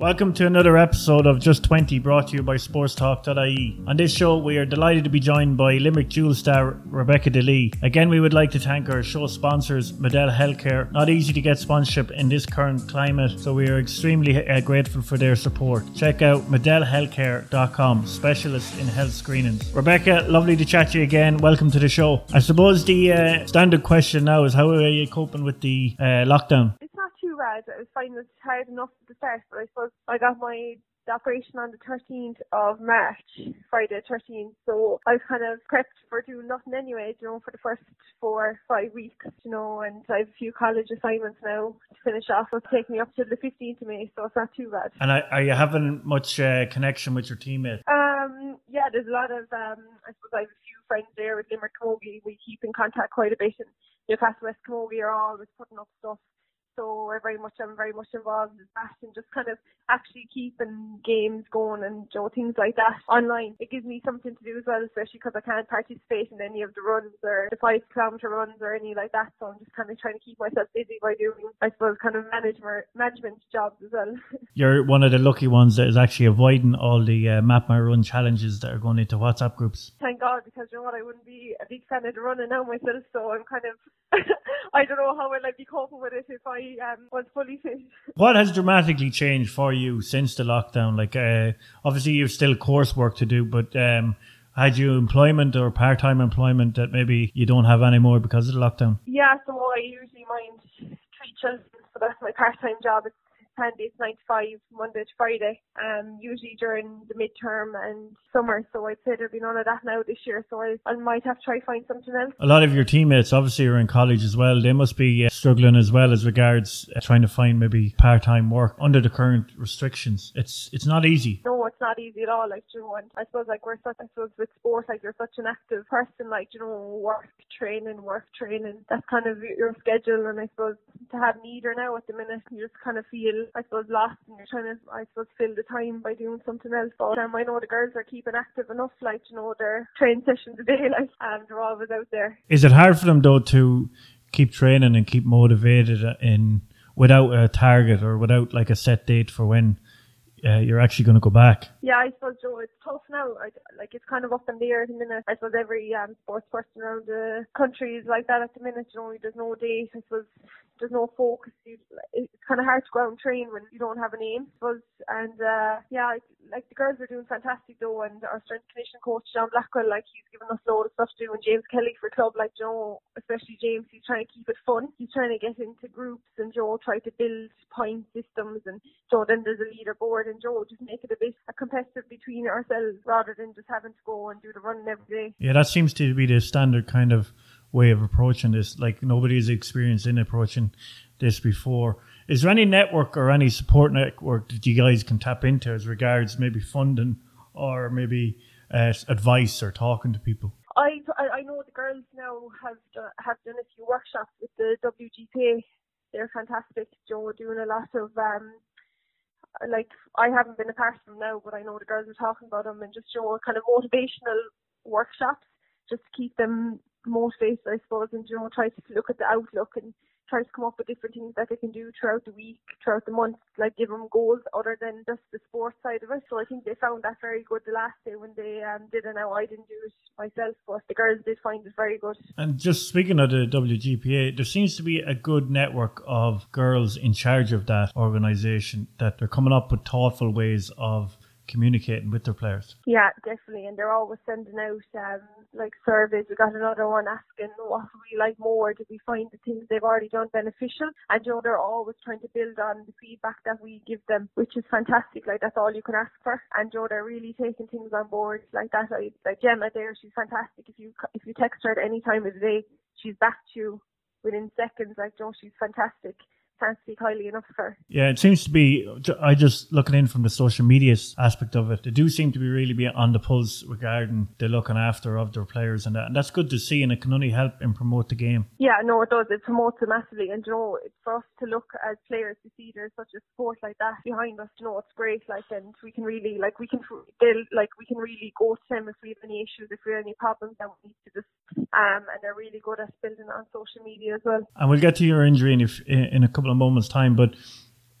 Welcome to another episode of Just 20 brought to you by sportstalk.ie. On this show, we are delighted to be joined by Limerick dual star Rebecca DeLee. Again, we would like to thank our show sponsors, Medel Healthcare. Not easy to get sponsorship in this current climate, so we are extremely uh, grateful for their support. Check out medelhealthcare.com, specialists in health screenings. Rebecca, lovely to chat to you again. Welcome to the show. I suppose the uh, standard question now is how are you coping with the uh, lockdown? It's bad. I was finding it hard enough at the start, but I suppose I got my operation on the 13th of March, Friday 13th. So I was kind of prepped for doing nothing anyway, you know, for the first four, five weeks, you know, and I have a few college assignments now to finish off. It'll take me up to the 15th of May, so it's not too bad. And are you having much uh, connection with your teammates? Um, yeah, there's a lot of, um, I suppose I have a few friends there with Limerick Camogie. We keep in contact quite a bit and Newcastle West Camogie are always putting up stuff so we're very much I'm very much involved in that and just kind of actually keeping games going and you know, things like that online. It gives me something to do as well, especially because I can't participate in any of the runs or the five kilometre runs or any like that. So I'm just kind of trying to keep myself busy by doing, I suppose, kind of management management jobs as well. You're one of the lucky ones that is actually avoiding all the uh, Map My Run challenges that are going into WhatsApp groups. Thank God, because you know what, I wouldn't be a big fan of the running now myself, so I'm kind of I don't know how well I'd be coping with it if I um, was fully fit. What has dramatically changed for you since the lockdown? Like, uh, obviously, you've still coursework to do, but um, had you employment or part time employment that maybe you don't have anymore because of the lockdown? Yeah, so I usually mind three children, so that's my part time job. It's It's nine to five, Monday to Friday. Um, usually during the midterm and summer. So I'd say there'll be none of that now this year. So I, I might have to try find something else. A lot of your teammates obviously are in college as well. They must be uh, struggling as well as regards uh, trying to find maybe part time work under the current restrictions. It's it's not easy. No, it's not easy at all. Like you know, I suppose like we're such I suppose with sport, like you're such an active person. Like you know, work training, work training. That's kind of your schedule. And I suppose to have neither now at the minute, you just kind of feel I suppose, lost and you're trying to, I suppose, fill the time by doing something else. But I know the girls are keeping active enough, like, you know, their train sessions a day, like, and they're always out there. Is it hard for them, though, to keep training and keep motivated in without a target or without, like, a set date for when uh, you're actually going to go back? Yeah, I suppose, Joe, it's tough now. I, like, it's kind of up in the air at the minute. I suppose every um, sports person around the country is like that at the minute. You know, there's no date. I suppose there's no focus. It's kind of hard to go out and train when you don't have a name. But and uh, yeah, like the girls are doing fantastic though, and our strength conditioning coach John Blackwell, like he's given us a load of stuff to do, and James Kelly for club, like Joe, especially James, he's trying to keep it fun. He's trying to get into groups, and Joe try to build point systems, and Joe then there's a leaderboard, Joe just make it a bit a competitive between ourselves rather than just having to go and do the running every day. Yeah, that seems to be the standard kind of way of approaching this. Like nobody's experienced in approaching this before. Is there any network or any support network that you guys can tap into as regards maybe funding or maybe uh, advice or talking to people? I, I know the girls now have done, have done a few workshops with the WGPA. They're fantastic. Joe doing a lot of um, like I haven't been a part of them now, but I know the girls are talking about them and just show kind of motivational workshops just to keep them motivated, I suppose, and you know try to look at the outlook and try to come up with different things that they can do throughout the week, throughout the month, like give them goals other than just the sports side of it. So I think they found that very good the last day when they um, did it. Now I didn't do it myself, but the girls did find it very good. And just speaking of the WGPA, there seems to be a good network of girls in charge of that organisation that they're coming up with thoughtful ways of communicating with their players. Yeah, definitely, and they're always sending out um, like surveys. We got another one asking what we like more. Did we find the things they've already done beneficial? And you know, they're always trying to build on the feedback that we give them, which is fantastic. Like that's all you can ask for. And you know, they're really taking things on board like that. Like, Gemma there, she's fantastic. If you if you text her at any time of the day, she's back to you within seconds. Like you know, she's fantastic can't speak highly enough her. Yeah, it seems to be. I just looking in from the social media aspect of it. They do seem to be really be on the pulse regarding the looking after of their players and that, and that's good to see. And it can only help and promote the game. Yeah, no, it does. It promotes it massively, and you know, it's for us to look as players to see there's such a sport like that behind us. You know, it's great. Like, and we can really, like, we can, they'll, like, we can really go to them if we have any issues, if we have any problems, then we need to just, um, and they're really good at building on social media as well. And we'll get to your injury in, if, in a couple of moments' time. But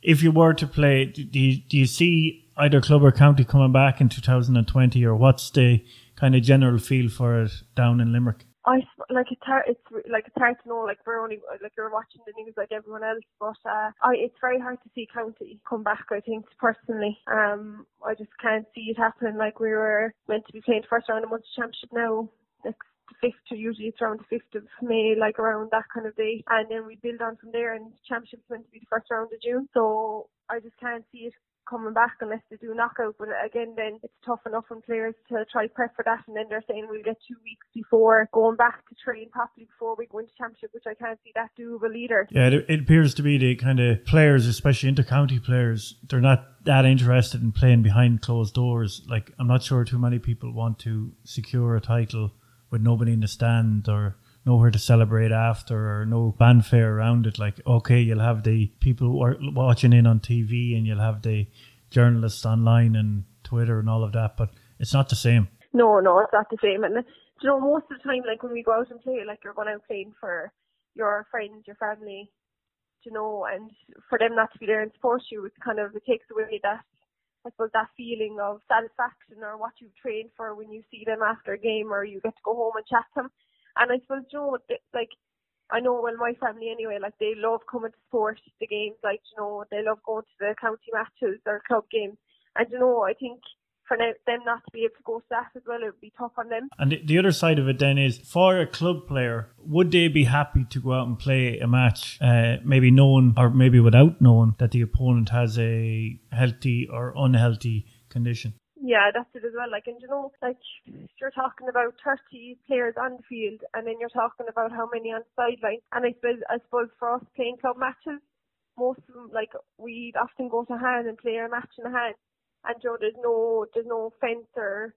if you were to play, do you, do you see either club or county coming back in 2020, or what's the kind of general feel for it down in Limerick? I like it's hard. It's like it's hard to know. Like we're only like you're watching the news like everyone else, but uh, I it's very hard to see county come back. I think personally, um, I just can't see it happening. Like we were meant to be playing first round of Munster Championship now next fifth or usually it's around the fifth of May, like around that kind of date, and then we build on from there. And championship's meant to be the first round of June, so I just can't see it coming back unless they do knockout. But again, then it's tough enough on players to try prep for that, and then they're saying we'll get two weeks before going back to train properly before we go into championship, which I can't see that doable either. Yeah, it, appears to be the kind of players, especially inter-county players, they're not that interested in playing behind closed doors. Like I'm not sure too many people want to secure a title with nobody in the stand or nowhere to celebrate after or no fanfare around it. Like, okay, you'll have the people watching in on TV and you'll have the journalists online and Twitter and all of that, but it's not the same. No, no, it's not the same. And uh, you know, most of the time, like when we go out and play, like you're going out playing for your friends, your family, you know, and for them not to be there and support you, it's kind of it takes away that I suppose that feeling of satisfaction or what you've trained for when you see them after a game or you get to go home and chat to them. And I suppose, you know, like, I know, well, my family anyway, like, they love coming to support the games, like, you know, they love going to the county matches or club games. And, you know, I think for them not to be able to go to that as well, it would be tough on them. And the other side of it then is for a club player, would they be happy to go out and play a match, uh, maybe knowing or maybe without knowing that the opponent has a healthy or unhealthy condition? Yeah, that's it as well. Like, and you know, like you're talking about 30 players on the field, and then you're talking about how many on the sideline. And I suppose, I suppose for us playing club matches, most of them, like we'd often go to hand and play a match in the hand, and you know, there's no, there's no fence or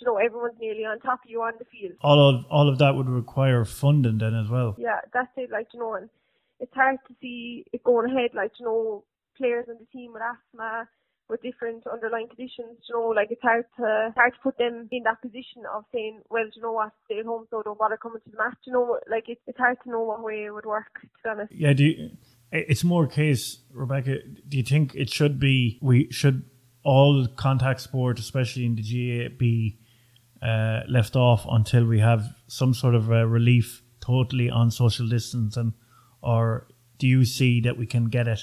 you know, everyone's nearly on top of you on the field. All of all of that would require funding then as well. Yeah, that's it. Like you know, and it's hard to see it going ahead. Like you know, players on the team with asthma, with different underlying conditions, you know, like it's hard to hard to put them in that position of saying, well, you know what, stay at home, so don't bother coming to the match. You know, like it's it's hard to know what way it would work. To be honest. Yeah. Do you, it's more case, Rebecca. Do you think it should be we should all contact sport, especially in the GAA, be uh, left off until we have some sort of relief totally on social distance, and or do you see that we can get it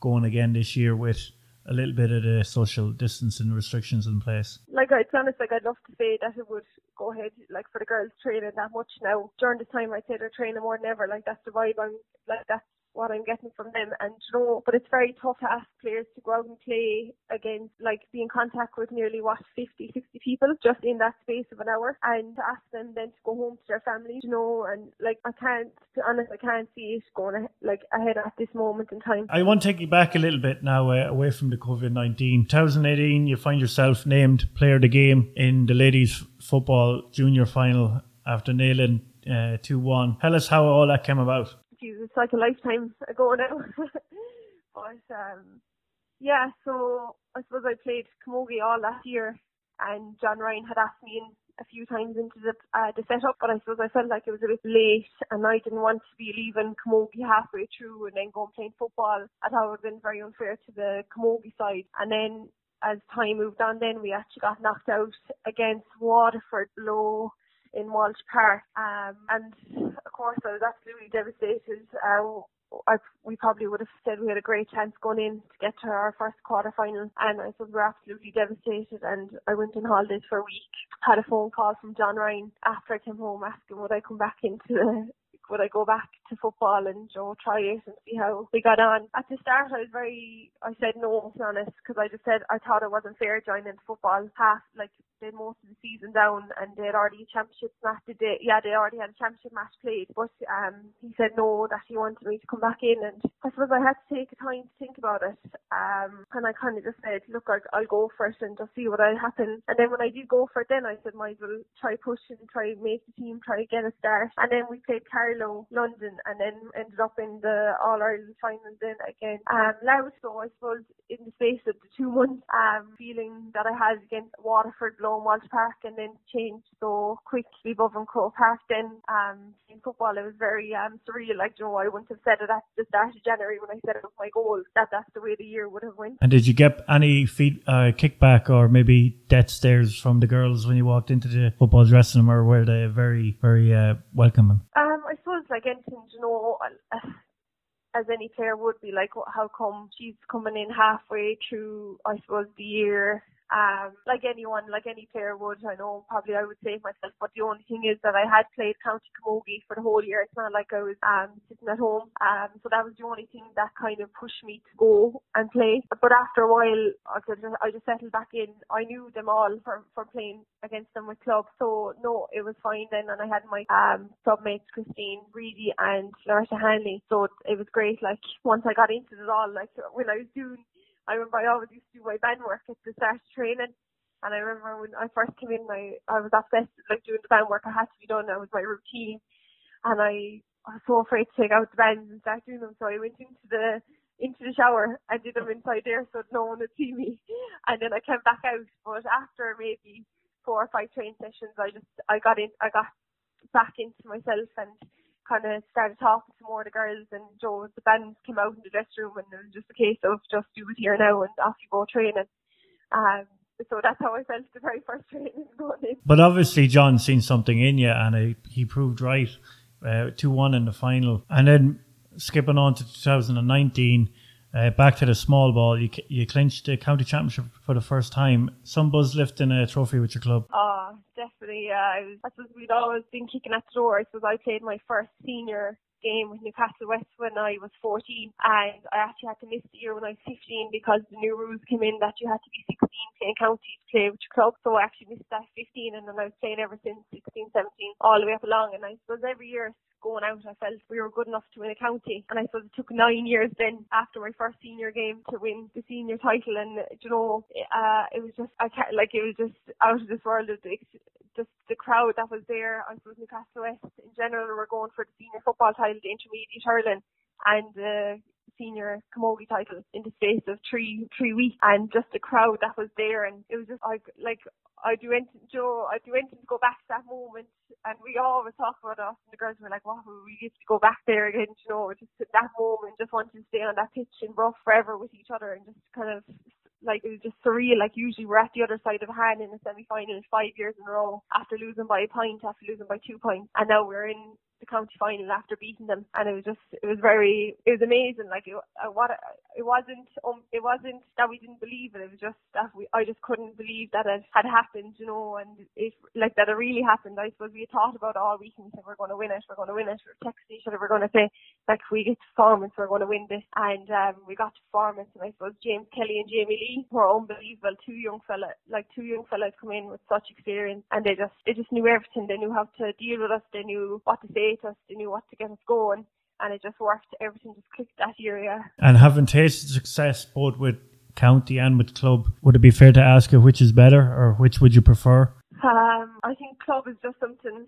going again this year with a little bit of the social distancing restrictions in place? Like, to be honest, like I'd love to say that it would go ahead, like for the girls training that much now. During this time, I'd say they're training more than ever. Like that's the vibe I'm, like that's what I'm getting from them. And you know, but it's very tough to ask players to go out and play against, like, be in contact with nearly what 50, 60 people just in that space of an hour, and to ask them then to go home to their families, you know, and like I can't, to be honest, I can't see it going like ahead at this moment in time. I want to take you back a little bit now, uh, away from the COVID nineteen. 2018, you find yourself named player of the game in the ladies football junior final after nailing uh, 2 1. Tell us how all that came about it's like a lifetime ago now. but um, yeah, so I suppose I played camogie all last year, and John Ryan had asked me in a few times into the uh, the setup, but I suppose I felt like it was a bit late, and I didn't want to be leaving camogie halfway through and then going playing football. I thought it would have been very unfair to the camogie side, and then. As time moved on, then we actually got knocked out against Waterford below in Walsh Park. Um, and of course, I was absolutely devastated. Uh, I, we probably would have said we had a great chance going in to get to our first quarter final, and I suppose we were absolutely devastated. And I went on holidays for a week. Had a phone call from John Ryan after I came home asking would I come back into the would I go back to football and you know, try it and see how we got on. At the start, I was very, I said no, to be honest, because I just said I thought it wasn't fair joining football half, like they most of the season down and they had already a championship match. Did they, yeah, they already had a championship match played, but um, he said no, that he wanted me to come back in, and I suppose I had to take time to think about it. Um, and I kind of just said, look, I'll, I'll go for it and just see what will happen. And then when I did go for it, then I said, might as well try push and try make the team, try get a start. And then we played Cardiff Carlow, London, and then ended up in the All Ireland final then again. Um, Louth, so I suppose in the space of the two months, um, feeling that I had against Waterford, Blow Walsh Park, and then changed so quickly above in Croke Park. Then um, in football, it was very um, surreal. Like you know, I wouldn't have said it at the start of January when I set up my goal that that's the way the year would have went. And did you get any feed, uh, kickback or maybe death stares from the girls when you walked into the football dressing room, or were they very, very uh, welcoming? Um, I suppose like anything, you know, as any player would be like, how come she's coming in halfway through, I suppose, the year um, like anyone, like any player would. I know probably I would save myself, but the only thing is that I had played County Camogie for the whole year. It's not like I was um, sitting at home. Um, so that was the only thing that kind of pushed me to go and play. But after a while, I just, I just settled back in. I knew them all from, from playing against them with club. So no, it was fine then. And I had my um, club mates, Christine Reedy and Loretta Hanley. So it was great. Like once I got into it all, like when I was doing I remember I always used to do my band work at the start of training. And I remember when I first came in, I, I was obsessed like doing the band work. I had to be done. That was my routine. And I, I was so afraid to take out the bands and start doing them. So I went into the into the shower and did them inside there so no one would see me. And then I came back out. But after maybe four or five training sessions, I just I got in I got back into myself and kind of started talking to more of the girls and Joe, the band came out in the dressing room and it was just a case of just do it here now and off you go training. Um, so that's how I felt the very first training. But obviously John seen something in you and he, he proved right. Uh, 2-1 in the final. And then skipping on to 2019, uh, back to the small ball, you you clinched the county championship for the first time. Some buzz lifting a trophy with your club. Oh, definitely. Yeah, I was. I suppose we'd always been kicking at the door. I suppose I played my first senior game with Newcastle West when I was 14 and I actually had to miss the year when I was 15 because the new rules came in that you had to be 16 playing county to play with your club so I actually missed that 15 and then I was playing ever since 16, 17 all the way up along and I suppose every year going out. I felt we were good enough to win a county. And I suppose it took nine years then after my first senior game to win the senior title. And you know uh, it was just I can't like it was just out of this world. Of the just the crowd that was there. I suppose Newcastle West in general were going for the senior football title, the intermediate hurling, and the senior camogie title in the space of three three weeks, and just the crowd that was there, and it was just like like I do anything, Joe, I do anything to go back to that moment, and we always talk about us, and the girls were like, "Wow, we used to go back there again," you know, just at that moment, just wanting to stay on that pitch and rough forever with each other, and just kind of like it was just surreal. Like usually we're at the other side of a hand in the semi final five years in a row after losing by a point, after losing by two points, and now we're in the county final after beating them, and it was just it was very it was amazing. Like it, uh, what it wasn't um it wasn't that we didn't believe it. It was just that we I just couldn't believe that it had happened, you know, and it like that it really happened. I suppose we had thought about all week and we said we're going to win it, we're going to win it. We were texting each other, we're going to say like we get to performance, we're going to win this, and um we got to performance, and I suppose James Kelly and Jamie Lee were unbelievable. Two young fella like two young fellas come in with such experience, and they just they just knew everything. They knew how to deal with us. They knew what to say to us. They knew what to get us going, and it just worked. Everything just clicked that year, yeah. And having tasted success both with county and with club, would it be fair to ask you which is better, or which would you prefer? Um, I think club is just something.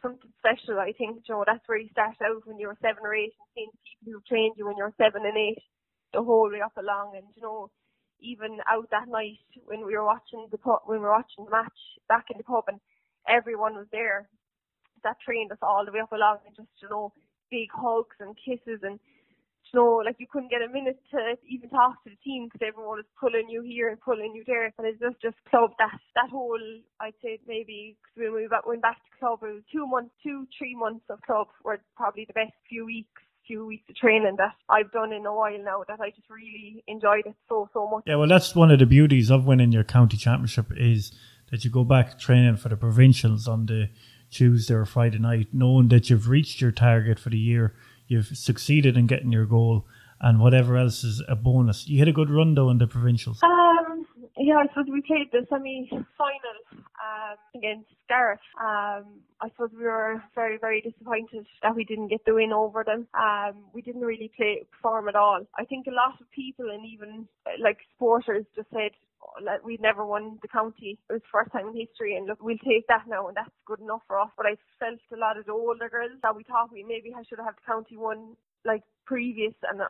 Something special. I think, you know, that's where you start out when you're seven or eight, and seeing people who trained you when you're seven and eight, the whole way up along, and you know even out that night when we were watching the pub, when we were watching the match back in the pub and everyone was there that trained us all the way up along and just, you know, big hugs and kisses and, you know, like you couldn't get a minute to even talk to the team because everyone was pulling you here and pulling you there. And it's just, just club that, that whole, I'd say maybe, cause when we went back to club, it was two months, two, three months of club were probably the best few weeks few weeks of training that I've done in a while now that I just really enjoyed it so so much. Yeah, well that's one of the beauties of winning your county championship is that you go back training for the provincials on the Tuesday or Friday night, knowing that you've reached your target for the year, you've succeeded in getting your goal, and whatever else is a bonus. You had a good run though in the provincials. Um, yeah, suppose we played the semi final um, against Scariff. Um, I suppose we were very, very disappointed that we didn't get the win over them. Um, we didn't really play perform at all. I think a lot of people and even like supporters just said like, we'd never won the county. It was the first time in history, and look, we'll take that now, and that's good enough for us. But I felt a lot of the older girls that we thought we maybe I should have the county one like previous and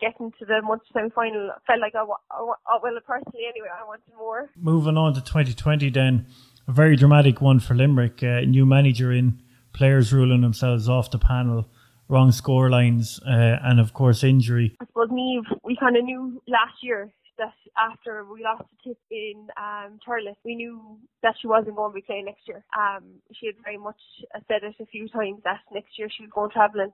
getting to the Munster semi final felt like I, I, well personally anyway I wanted more. Moving on to 2020 then, a very dramatic one for Limerick. Uh, new manager in, players ruling themselves off the panel, wrong score lines, uh, and of course injury. I suppose Niamh, we kind of knew last year that after we lost the tip in um, Thurles, we knew that she wasn't going to be playing next year. Um, she had very much said it a few times that next year she was going travelling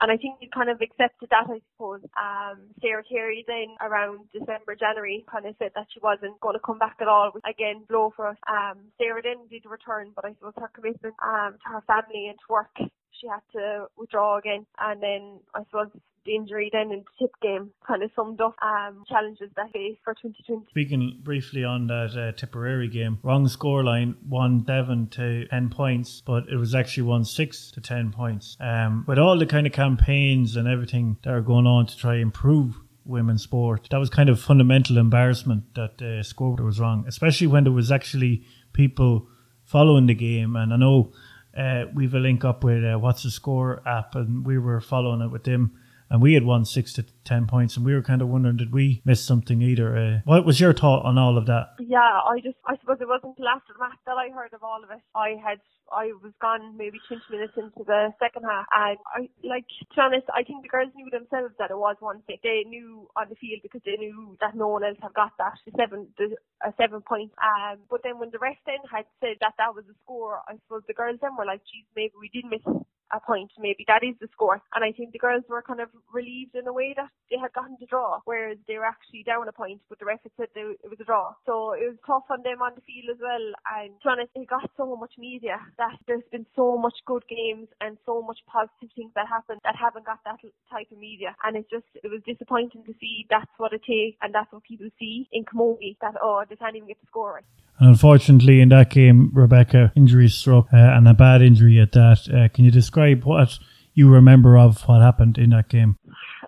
and I think we kind of accepted that, I suppose. Um, Sarah Carey then around December, January kind of said that she wasn't going to come back at all, again, blow for us. Um, Sarah then did return, but I suppose her commitment um, to her family and to work, she had to withdraw again. And then I suppose the injury then in the tip game kind of summed up um, challenges that face for 2020. Speaking briefly on that uh, Tipperary game, wrong scoreline, won Devon to 10 points, but it was actually won 6 to 10 points. Um, with all the kind of campaigns and everything that are going on to try improve women's sport, that was kind of fundamental embarrassment that the uh, scoreboard was wrong, especially when there was actually people following the game. And I know uh, we've a link up with uh, What's the Score app, and we were following it with them and we had won six to ten points, and we were kind of wondering did we miss something either? Uh, what was your thought on all of that? Yeah, I just I suppose it wasn't till after the match that I heard of all of it. I had I was gone maybe 20 minutes into the second half, and I like to be honest, I think the girls knew themselves that it was one thing. They knew on the field because they knew that no one else had got that the seven the, a seven point. Um, but then when the ref then had said that that was the score, I suppose the girls then were like, geez, maybe we did miss a point, maybe that is the score. And I think the girls were kind of relieved in a way that they had gotten to draw, whereas they were actually down a point, but the ref had said they, it was a draw. So it was tough on them on the field as well. And to be honest, they got so much media that there's been so much good games and so much positive things that happened that haven't got that type of media. And it's just, it was disappointing to see that's what it takes and that's what people see in Camogie, that, oh, they can't even get the score right. And unfortunately, in that game, Rebecca injury struck uh, and a bad injury at that. Uh, can you describe what you remember of what happened in that game?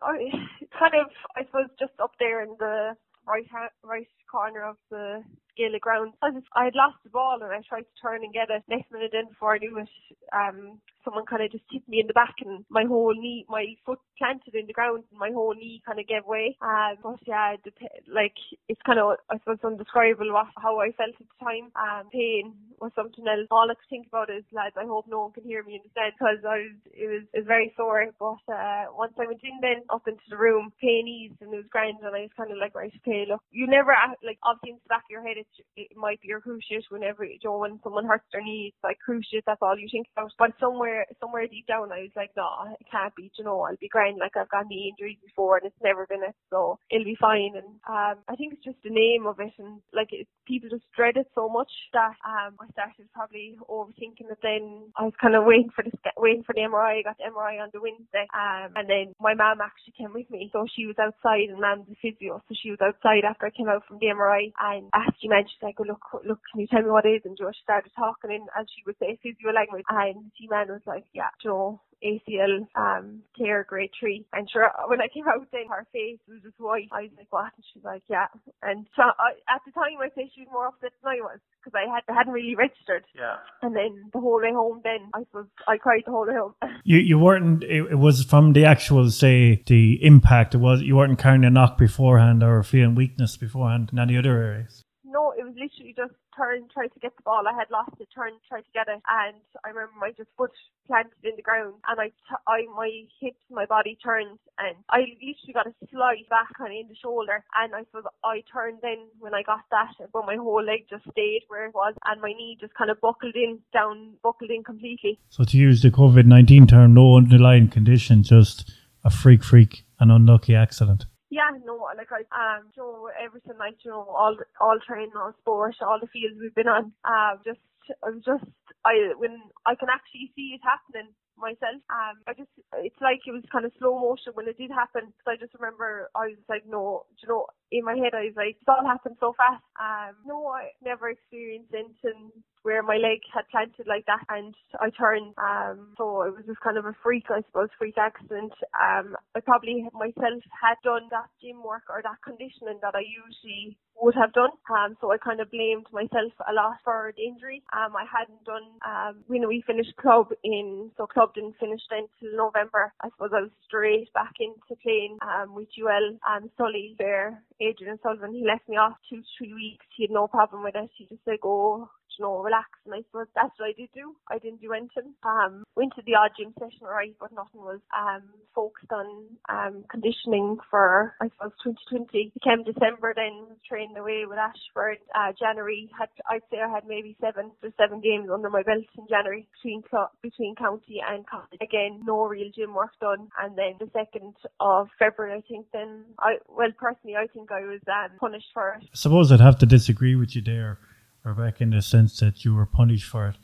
I, kind of, I suppose, just up there in the right ha- right corner of the Gaelic ground. I, just, I had lost the ball and I tried to turn and get it. Next minute in before I knew it, um, someone kind of just hit me in the back and my whole knee, my foot planted in the ground and my whole knee kind of gave way. Um, but yeah, the, like it's kind of, I suppose, undescribable what, how I felt at the time. Um, pain was something else. All I could think about is, lads, I hope no one can hear me in because I was, it was, it was very sore. But uh, once I went in then up into the room, pain eased and it was grand and I was kind of like, right, okay, look, you never, like, obviously in the back of your head, it's, it might be your cruciate whenever, you know, when someone hurts their knee, it's like cruciate, that's all you think about. But somewhere, somewhere deep down, I was like, no, it can't be, you know, I'll be grand. Like I've got the injuries before and it's never been it, so it'll be fine. And um, I think it's just the name of it and like it, people just dread it so much that um, I started probably overthinking it. Then I was kind of waiting for the waiting for the MRI. I got the MRI on the Wednesday, um, and then my mum actually came with me, so she was outside and mum's a physio, so she was outside after I came out from the MRI. And after you mentioned, like, oh, look, look, can you tell me what it is? And Joe started talking and, as she would say, physio language, and the man was like, yeah, Joe, ACL um tear grade three. And sure, when I came out then her face was just white. I was like, what? And she's like, yeah. And so I, at the time I say she was more upset than I was because I had I hadn't really registered. Yeah. And then the whole way home, then I suppose I cried the whole way home. you you weren't. It, it, was from the actual say the impact. It was you weren't carrying a knock beforehand or feeling weakness beforehand in any other areas. No, it was literally just turn, try to get the ball. I had lost it, turn, try to get it, and I remember my just foot planted in the ground, and I, t- I my hips, my body turned, and I literally got a slight back kind of in the shoulder, and I suppose I turned then when I got that, but my whole leg just stayed where it was, and my knee just kind of buckled in, down, buckled in completely. So to use the COVID nineteen term, no underlying condition, just a freak, freak, an unlucky accident. Yeah, no, like I um, know, everything like you know, all all training, all sport, all the fields we've been on. Um, just I'm just I when I can actually see it happening myself. Um, I just, it's like it was kind of slow motion when it did happen. So I just remember I was like, no, you know, in my head I was like, it all happened so fast. Um, no, I never experienced anything where my leg had planted like that and I turned. Um, so it was just kind of a freak, I suppose, freak accident. Um, I probably myself had done that gym work or that conditioning that I usually would have done. Um, so I kind of blamed myself a lot for the injury. Um, I hadn't done, um, you know, we finished club in, so club didn't finish until November. I suppose I was straight back into playing, um, with UL and Sully there. Adrian Sullivan, he left me off two, three weeks. He had no problem with it. He just said, go, relax. And I suppose that's what I did do. I didn't do anything. Um, went to the odd gym session, right, but nothing was um focused on um conditioning for I suppose 2020. It came December then training away with Ashford. Uh, January had I'd say I had maybe seven or seven games under my belt in January between between county and college. Again, no real gym work done. And then the second of February, I think then I well personally I think I was um, punished for it. I suppose I'd have to disagree with you there Rebecca, in the sense that you were punished for it.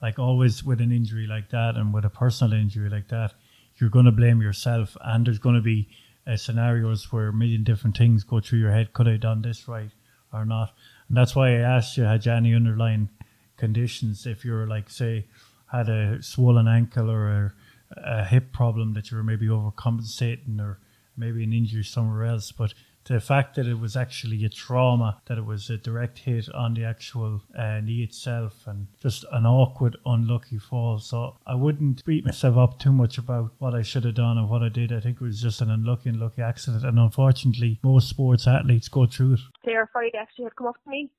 Like always with an injury like that and with a personal injury like that, you're going to blame yourself. And there's going to be uh, scenarios where a million different things go through your head. Could I have done this right or not? And that's why I asked you, had you any underlying conditions? If you're like, say, had a swollen ankle or a, a hip problem that you were maybe overcompensating or maybe an injury somewhere else. But the fact that it was actually a trauma, that it was a direct hit on the actual uh, knee itself, and just an awkward, unlucky fall. So I wouldn't beat myself up too much about what I should have done and what I did. I think it was just an unlucky, unlucky accident, and unfortunately, most sports athletes go through it. Friday actually had come up to me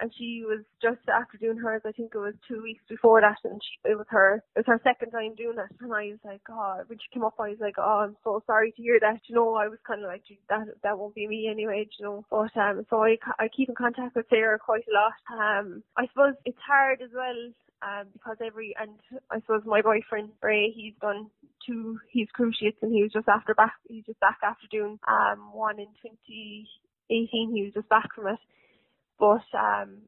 and she was just after doing hers. I think it was two weeks before that, and she, it was her it was her second time doing it. And I was like, oh, when she came up, I was like, oh, I'm so sorry to hear that. You know, I was kind of like, that that won't be me anyway. You know, but um, so I I keep in contact with Sarah quite a lot. Um, I suppose it's hard as well. Um, because every and I suppose my boyfriend Ray, he's done two, he's cruciates and he was just after back, he's just back after doing um one in 2018. He was just back from it but um,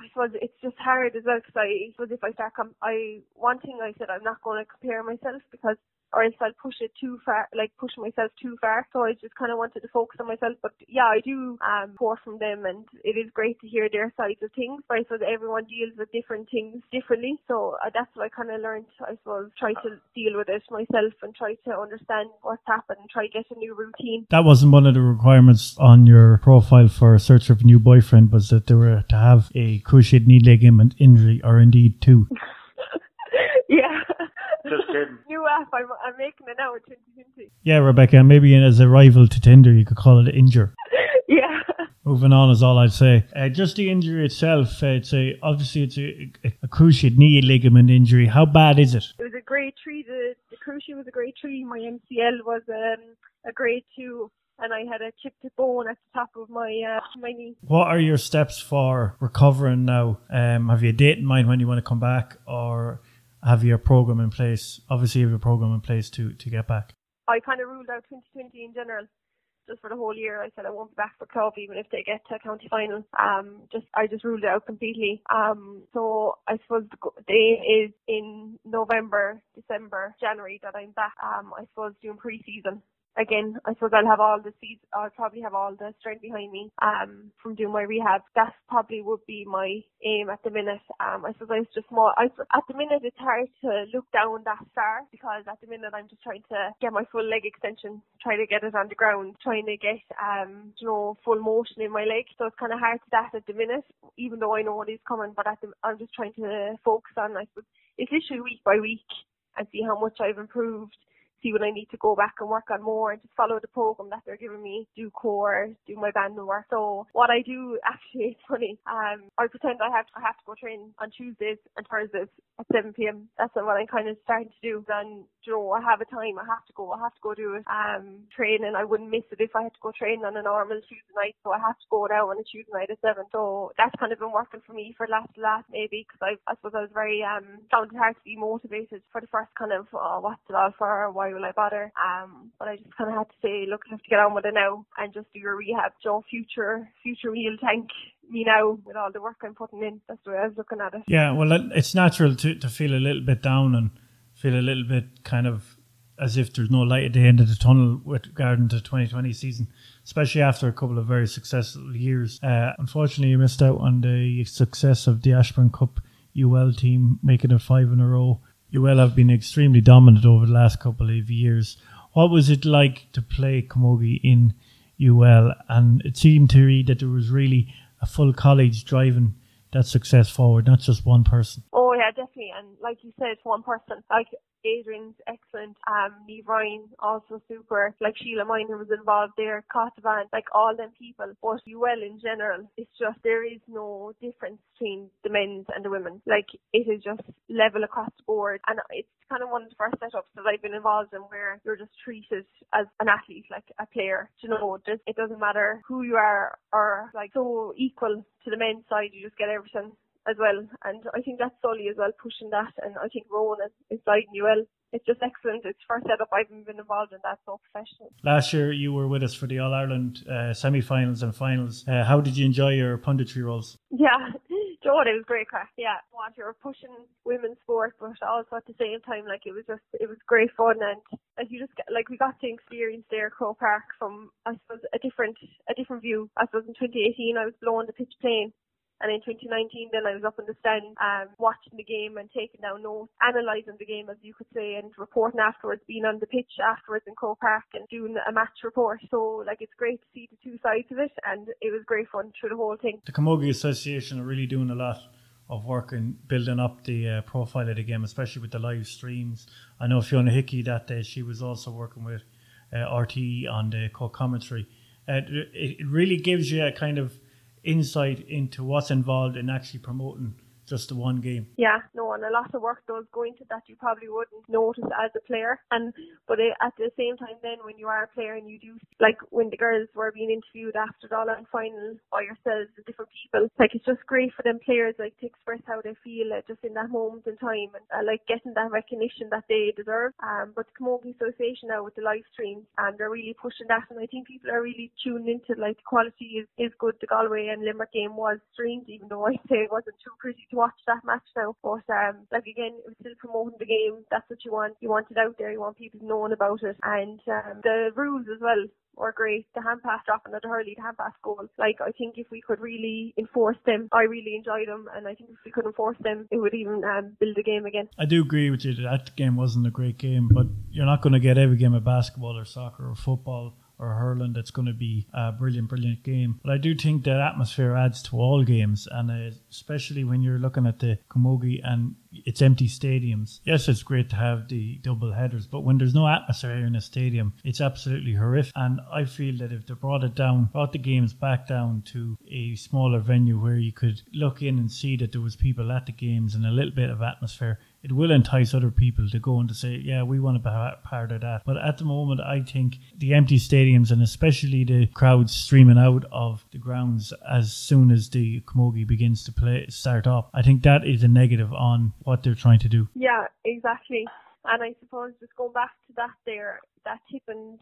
I suppose it's just hard as well because I suppose if I start, com- I one thing I said I'm not going to compare myself because or else I'll push it too far, like push myself too far. So I just kind of wanted to focus on myself. But yeah, I do um, pour from them, and it is great to hear their sides of things. But I suppose everyone deals with different things differently. So uh, that's what I kind of learned. I suppose try to deal with it myself and try to understand what's happened and try to get a new routine. That wasn't one of the requirements on your profile for a search of a new boyfriend. Was that they were to have a cruciate knee ligament injury, or indeed two? yeah. Just kidding. New app. I'm, I'm making it now in 2020. Yeah, Rebecca. Maybe as a rival to Tinder, you could call it Injure. yeah. Moving on is all I'd say. Uh, just the injury itself. Uh, it's a obviously it's a, a, cruciate knee ligament injury. How bad is it? It was a grade three. The the cruciate was a grade three. My MCL was um, a grade two and I had a chipped bone at the top of my uh, my knee. What are your steps for recovering now? Um, have you a date in mind when you want to come back, or have your program in place? Obviously, you have your program in place to to get back. I kind of ruled out 2020 in general, just for the whole year. I said I won't be back for club even if they get to a county final. Um, just I just ruled it out completely. Um, so I suppose the aim is in November, December, January that I'm back. Um, I suppose doing pre-season again, I suppose I'll have all the seeds, I'll probably have all the strength behind me, um, from doing my rehab. That probably would be my aim at the minute. Um, I suppose I was just more, I, at the minute it's hard to look down that far because at the minute I'm just trying to get my full leg extension, trying to get it on the ground, trying to get, um, you know, full motion in my leg. So it's kind of hard to that at the minute, even though I know what is coming, but the, I'm just trying to focus on, I suppose, it's literally week by week and see how much I've improved see when I need to go back and work on more and just follow the program that they're giving me, do core, do my band work. So what I do actually it's funny. Um I pretend I have I have to go train on Tuesdays and Thursdays at seven PM. That's what I'm kind of starting to do. Then you know, I have a time, I have to go, I have to go do it. Um training I wouldn't miss it if I had to go train on a normal Tuesday night, so I have to go now on a Tuesday night at seven. So that's kind of been working for me for last last maybe because I I suppose I was very um found it hard to be motivated for the first kind of oh, what's it all for, why I bother? Um, but I just kind of had to say, look, I have to get on with it now and just do your rehab. Joe, future, future me will thank me now with all the work I'm putting in. That's the way I was looking at it. Yeah, well, it's natural to, to feel a little bit down and feel a little bit kind of as if there's no light at the end of the tunnel with regard to the 2020 season, especially after a couple of very successful years. Uh, unfortunately, you missed out on the success of the Ashbourne Cup UL team, making it five in a row. UL have been extremely dominant over the last couple of years. What was it like to play Camogie in UL? And it seemed to me that there was really a full college driving that success forward, not just one person. Oh definitely. And like you said, one person. Like Adrian's excellent. Um, Neve Ryan also super. Like Sheila Miner was involved there. Cotavan, like all them people. But UL in general, it's just there is no difference between the men's and the women. Like it is just level across the board, and it's kind of one of the first setups that I've been involved in where you're just treated as an athlete, like a player. You know, it doesn't matter who you are or like so equal to the men's side. You just get everything as well. And I think that's Sully as well pushing that. And I think Rowan is, is guiding you well. It's just excellent. It's first setup I've been involved in that so professional. Last year you were with us for the All Ireland uh, semi-finals and finals. Uh, how did you enjoy your punditry roles? Yeah, Joe, it was great crack. Yeah, what you were pushing women's sport, but also at the same time, like it was just it was great fun and like you just get, like we got to experience there Croke Park from I suppose a different a different view. I suppose in 2018 I was blowing the pitch plane and in 2019, then I was up in the stand, um, watching the game and taking down notes, analysing the game, as you could say, and reporting afterwards, being on the pitch afterwards in Croke Park and doing a match report. So, like, it's great to see the two sides of it, and it was great fun through the whole thing. The Camogie Association are really doing a lot of work in building up the uh, profile of the game, especially with the live streams. I know Fiona Hickey that day, she was also working with uh, RTE on the co-commentary. Uh, it really gives you a kind of insight into what's involved in actually promoting just the one game. Yeah, no, and a lot of work does go into that you probably wouldn't notice as a player. And but at the same time, then when you are a player and you do like when the girls were being interviewed after the All final by yourselves and different people, like it's just great for them players like to express how they feel uh, just in that moment in time and uh, like getting that recognition that they deserve. Um, but the Camogie Association now with the live streams and they're really pushing that, and I think people are really tuning into like the quality is is good. The Galway and Limerick game was streamed, even though I say it wasn't too pretty watch that match now. But um, like again, it was still promoting the game. That's what you want. You want it out there. You want people knowing about it. And um, the rules as well were great. The hand pass dropping at the Hurley, the hand pass goal. Like I think if we could really enforce them, I really enjoyed them, and I think if we could enforce them, it would even um, build the game again. I do agree with you that that game wasn't a great game, but you're not going to get every game of basketball or soccer or football or hurling that's going to be a brilliant, brilliant game. But I do think that atmosphere adds to all games, and uh, especially when you're looking at the Camogie and it's empty stadiums. Yes, it's great to have the double headers, but when there's no atmosphere in a stadium, it's absolutely horrific. And I feel that if they brought it down, brought the games back down to a smaller venue where you could look in and see that there was people at the games and a little bit of atmosphere, it will entice other people to go and to say, yeah, we want to be part of that. But at the moment, I think the empty stadiums and especially the crowds streaming out of the grounds as soon as the Camogie begins to play start up, I think that is a negative on what they're trying to do. Yeah, exactly. And I suppose just going back to that there, that tip and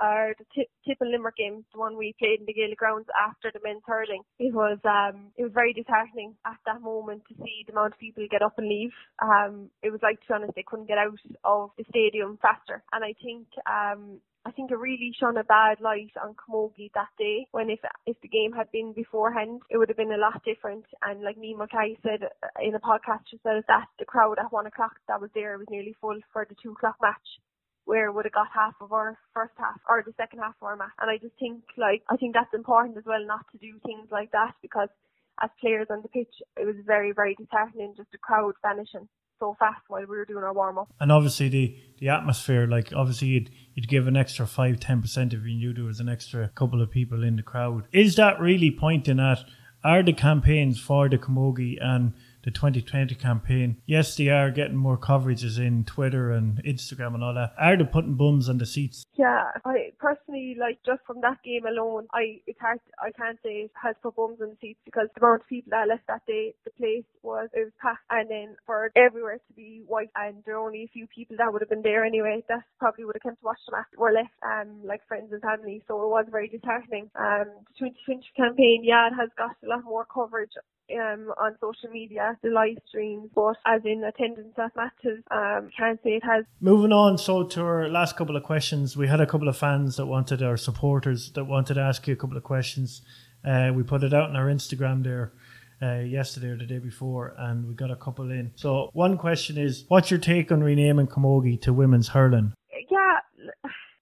or the tip, tip and Limerick game, the one we played in the Gaelic grounds after the men's hurling. It was um it was very disheartening at that moment to see the amount of people get up and leave. Um it was like to be honest they couldn't get out of the stadium faster. And I think um I think it really shone a bad light on Camogie that day when if if the game had been beforehand it would have been a lot different and like me Mackay said uh, in a podcast she said that the crowd at one o'clock that was there was nearly full for the two o'clock match where would have got half of our first half or the second half of our match. And I just think like I think that's important as well not to do things like that because as players on the pitch it was very, very disheartening just the crowd vanishing so fast while we were doing our warm up. And obviously the, the atmosphere, like obviously you'd you'd give an extra five, ten percent if you knew there was an extra couple of people in the crowd. Is that really pointing at are the campaigns for the Camogie and the 2020 campaign. Yes, they are getting more coverages in Twitter and Instagram and all that. Are they putting bums on the seats? Yeah, I personally like just from that game alone, I it's hard I can't say it has put bums on the seats because the amount of people that left that day, the place was it was packed, and then for everywhere to be white, and there are only a few people that would have been there anyway. That probably would have come to watch the match were left, um, like friends and family. So it was very disheartening. Um, the 2020 campaign, yeah, it has got a lot more coverage um, on social media the live streams, but as in attendance at matches, um, can't say it has. Moving on, so to our last couple of questions, we had a couple of fans that wanted, our supporters that wanted to ask you a couple of questions. Uh, we put it out on our Instagram there. Uh, yesterday or the day before, and we got a couple in. So, one question is, what's your take on renaming Camogie to women's hurling? Yeah,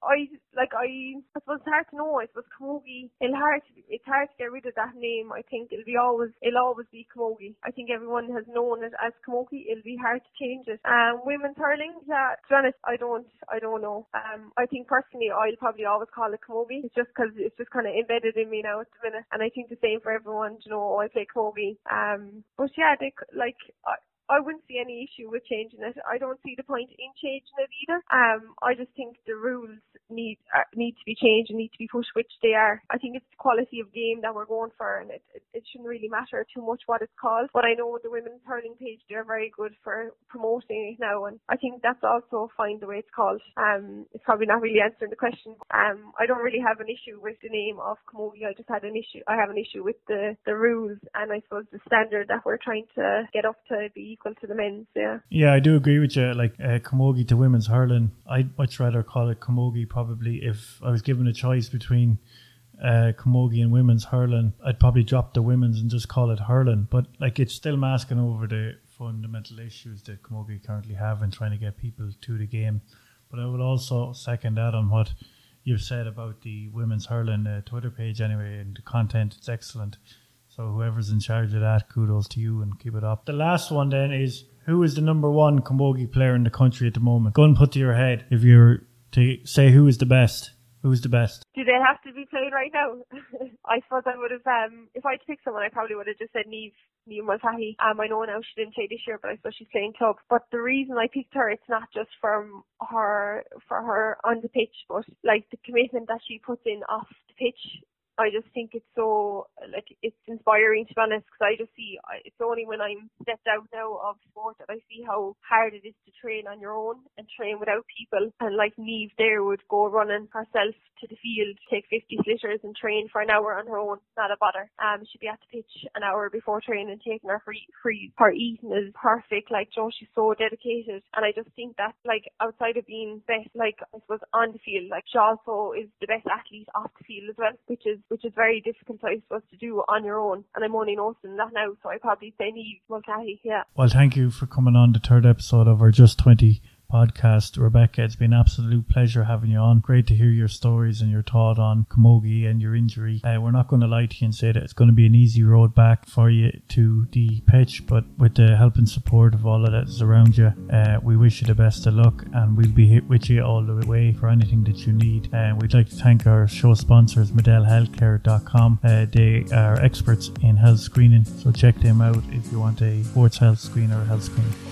I like I, I suppose it's hard to know. I suppose Camogie, it'll hard to, it's hard to get rid of that name. I think it'll be always it'll always be Camogie. I think everyone has known it as Camogie. It'll be hard to change it. Um, women's hurling, yeah. To be honest, I don't I don't know. Um, I think personally, I'll probably always call it Camogie. It's just because it's just kind of embedded in me now at the minute, and I think the same for everyone. You know, I play Camogie. Um, but yeah, they like. I, I wouldn't see any issue with changing it. I don't see the point in changing it either. Um, I just think the rules need uh, need to be changed and need to be pushed, which they are. I think it's the quality of game that we're going for, and it, it, it shouldn't really matter too much what it's called. But I know the women's hurling page they're very good for promoting it now, and I think that's also fine the way it's called. Um, it's probably not really answering the question. Um, I don't really have an issue with the name of Camogie. I just had an issue. I have an issue with the the rules and I suppose the standard that we're trying to get up to be equal to the men's. Yeah. Yeah, I do agree with you. Like uh, camogie to women's hurling, I'd much rather call it camogie. Probably if I was given a choice between uh, camogie and women's hurling, I'd probably drop the women's and just call it hurling. But like it's still masking over the fundamental issues that camogie currently have in trying to get people to the game. But I would also second that on what you've said about the women's hurling uh, Twitter page anyway, and the content. It's excellent. So whoever's in charge of that, kudos to you and keep it up. The last one then is who is the number one camogie player in the country at the moment? Go and put to your head if you're to say who is the best. Who's the best? Do they have to be played right now? I suppose I would have, um, if I had to pick someone, I probably would have just said Neve, Niamh Mulcahy. Um, I know now she didn't play this year, but I suppose she's playing club. But the reason I picked her, it's not just from her, for her on the pitch, but like the commitment that she puts in off the pitch I just think it's so like it's inspiring to be honest because I just see it's only when I'm stepped out now of sport that I see how hard it is to train on your own and train without people. And like Niamh there would go running herself to the field take 50 sliotars and train for an hour on her own not a bother. Um she'd be at the pitch an hour before training and taking her free free her eating is perfect like Joe she's so dedicated. And I just think that like outside of being best like I suppose on the field like she also is the best athlete off the field as well which is which is very difficult, I suppose, to do on your own. And I'm only noticing that now, so I probably say Niamh Mulcahy, yeah. Well, thank you for coming on the third episode of our Just 20 podcast. Rebecca, it's been an absolute pleasure having you on. Great to hear your stories and your thought on Camogie and your injury. Uh, we're not going to lie to you and say that it's going to be an easy road back for you to the pitch, but with the help and support of all of that is around you, uh, we wish you the best of luck and we'll be with you all the way for anything that you need. And uh, we'd like to thank our show sponsors, MEDELHealthcare.com. Uh, they are experts in health screening, so check them out if you want a sports health screen or a health screen.